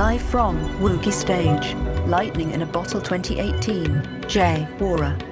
Live from Woogie Stage, Lightning in a Bottle 2018, J. Worra.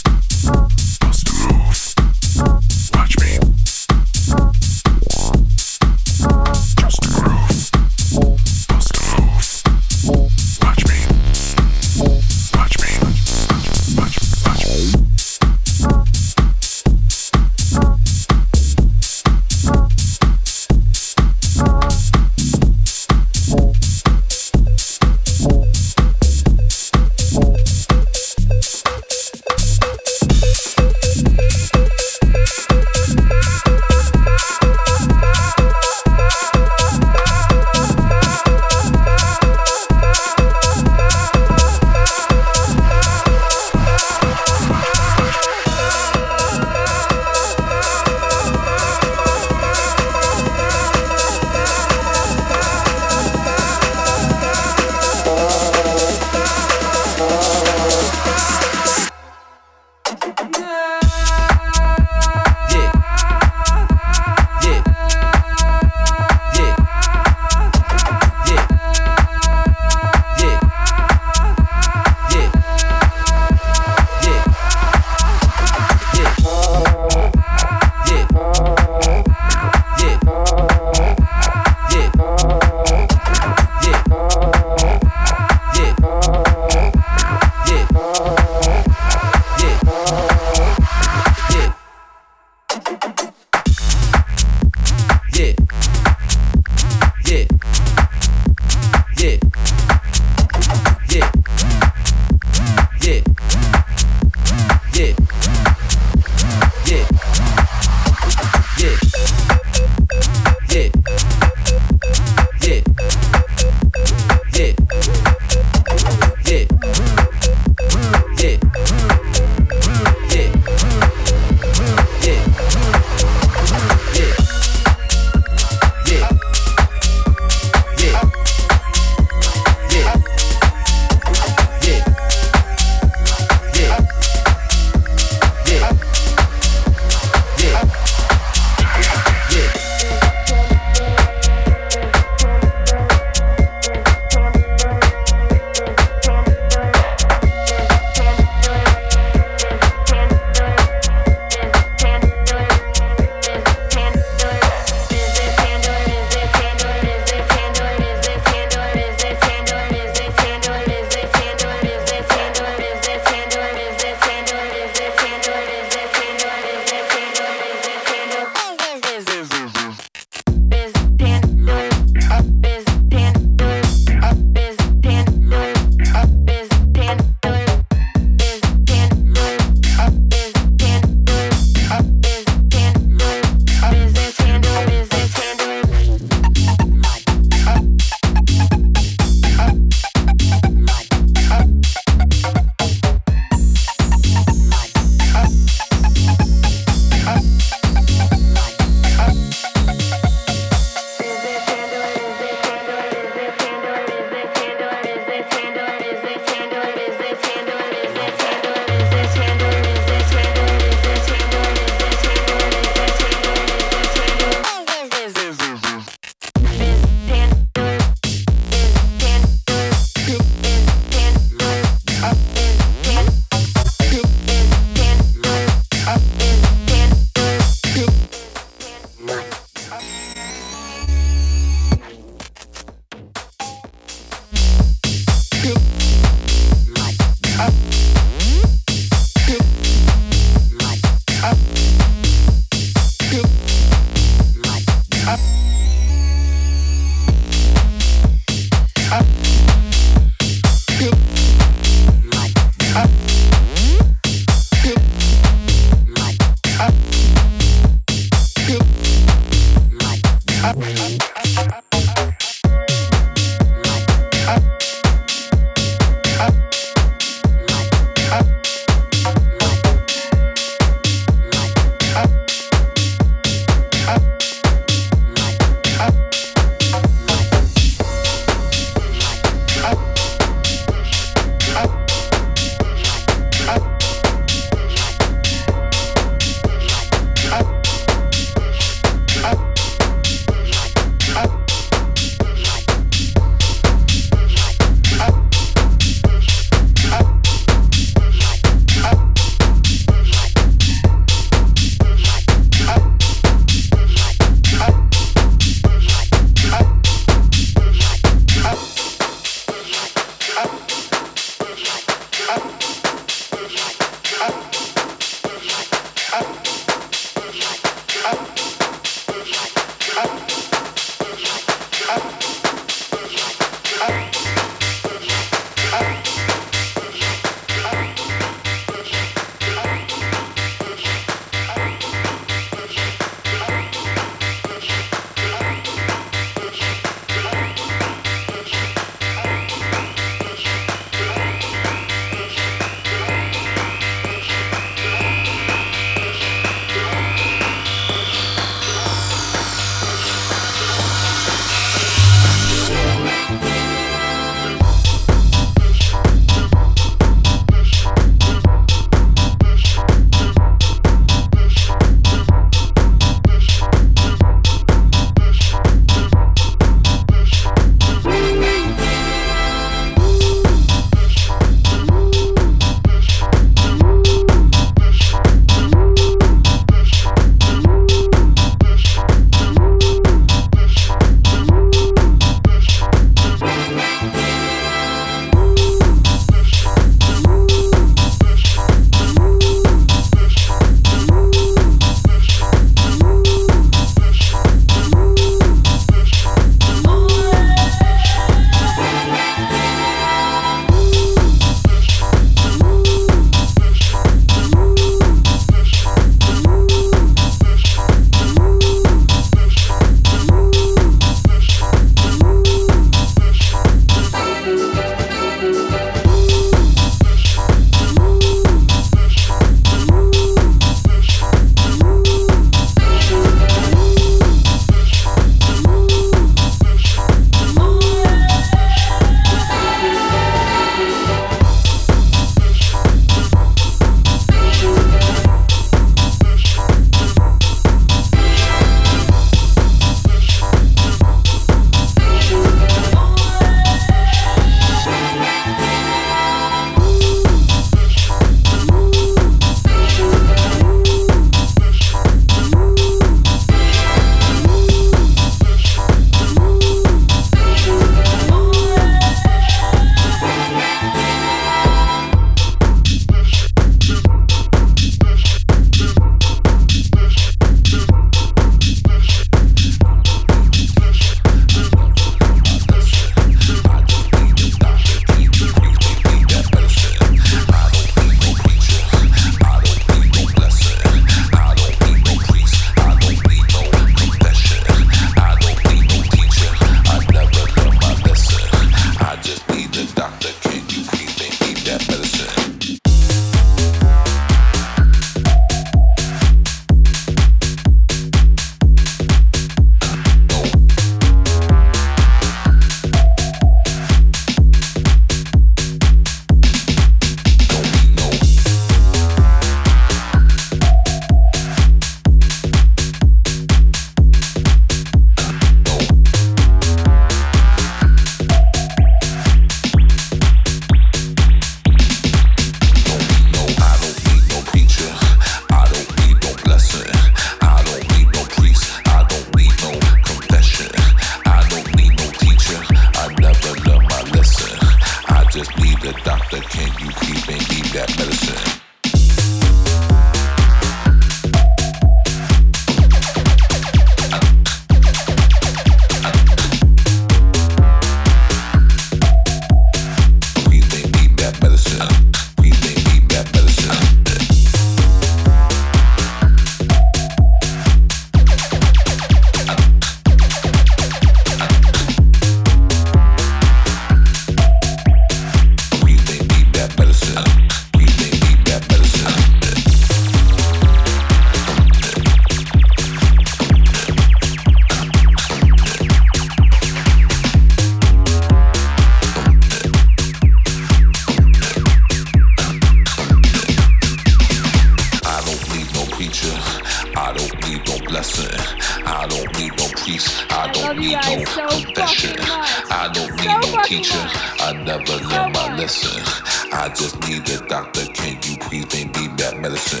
Need a doctor. Can you please make me that medicine?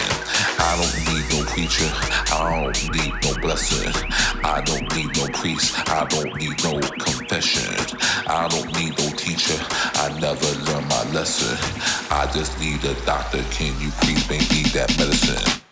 I don't need no preacher. I don't need no blessing. I don't need no priest. I don't need no confession. I don't need no teacher. I never learned my lesson. I just need a doctor. Can you please make me that medicine?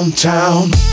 Downtown.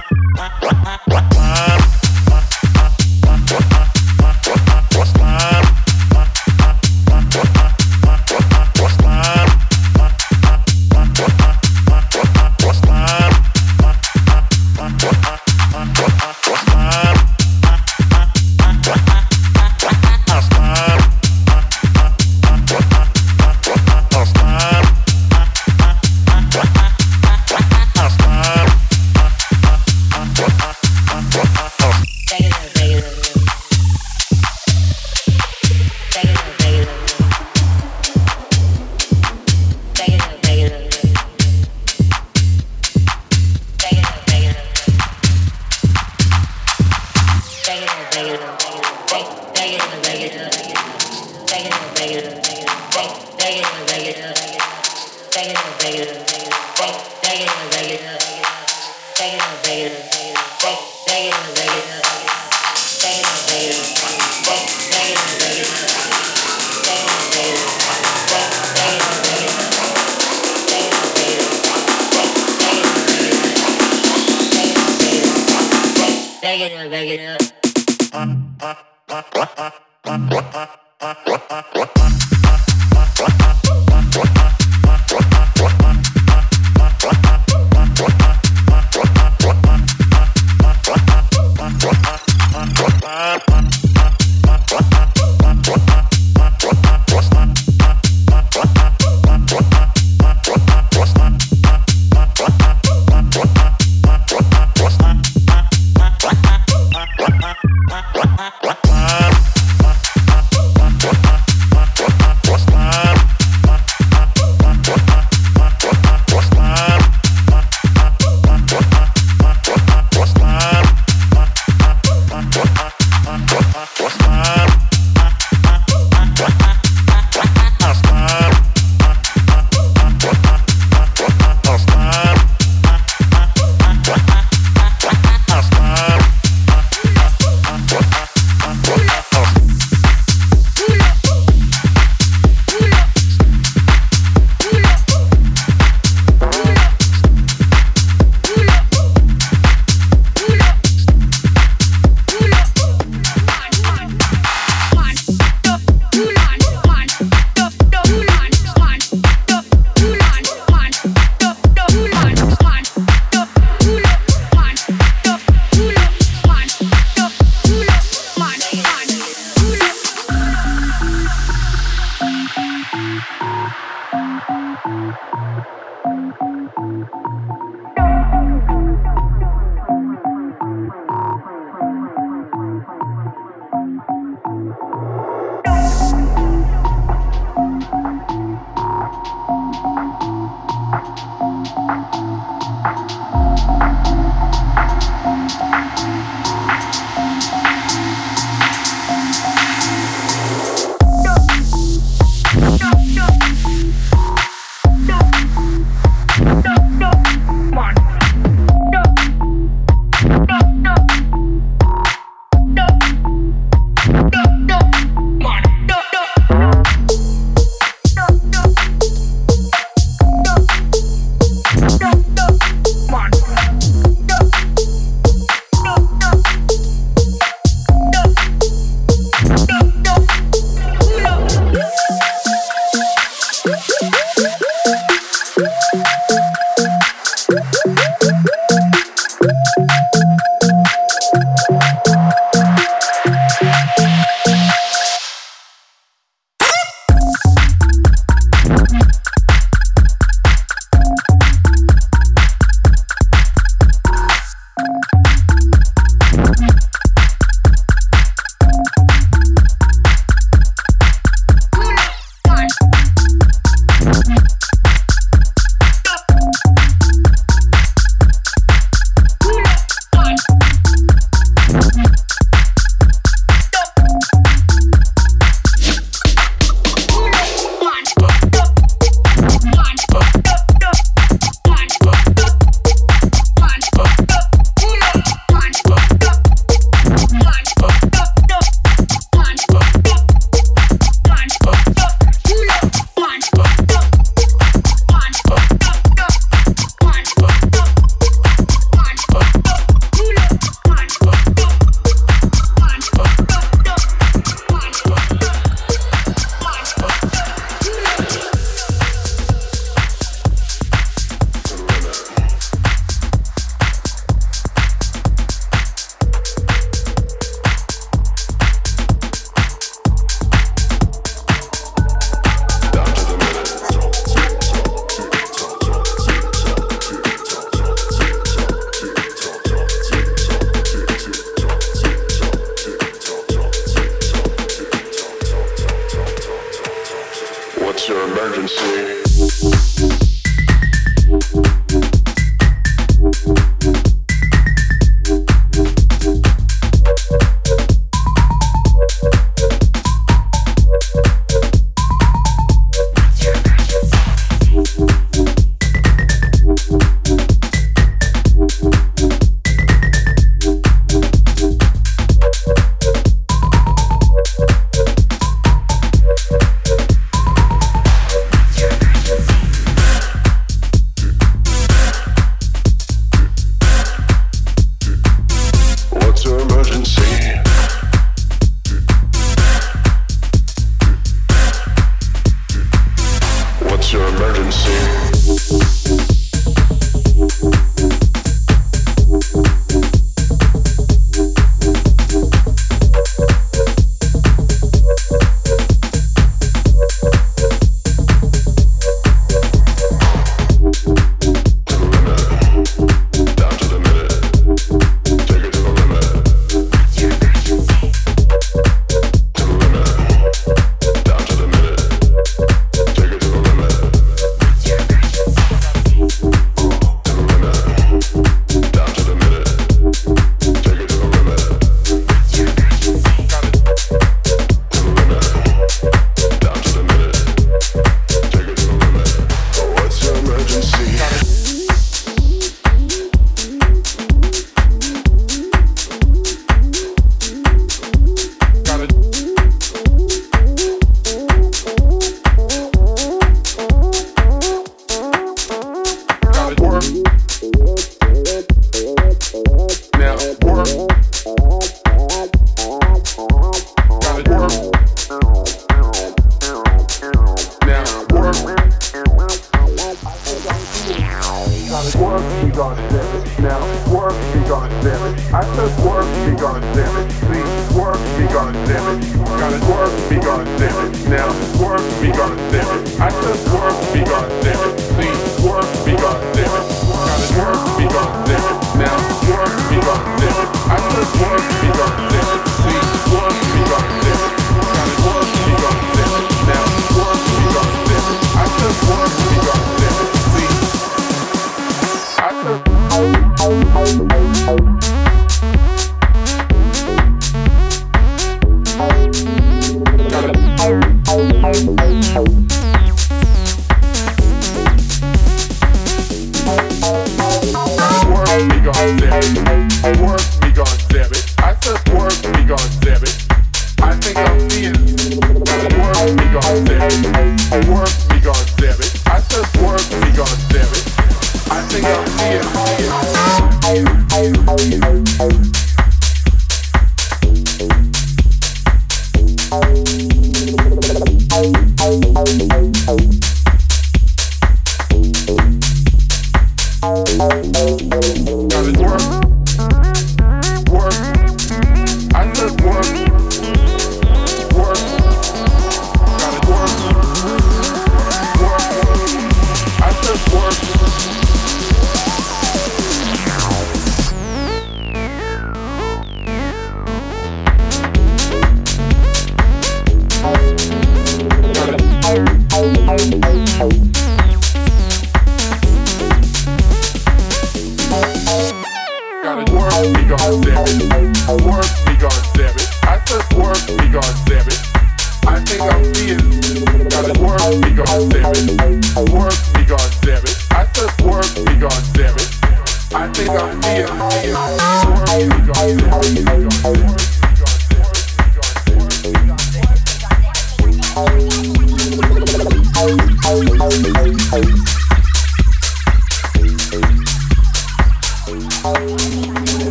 What?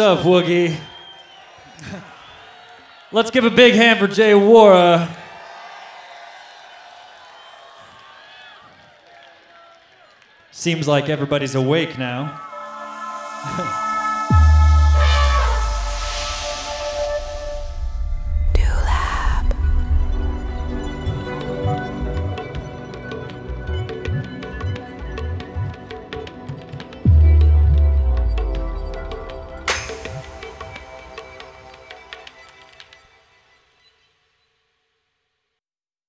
Up, Woogie? Let's give a big hand for J. Worra. Seems like everybody's awake now.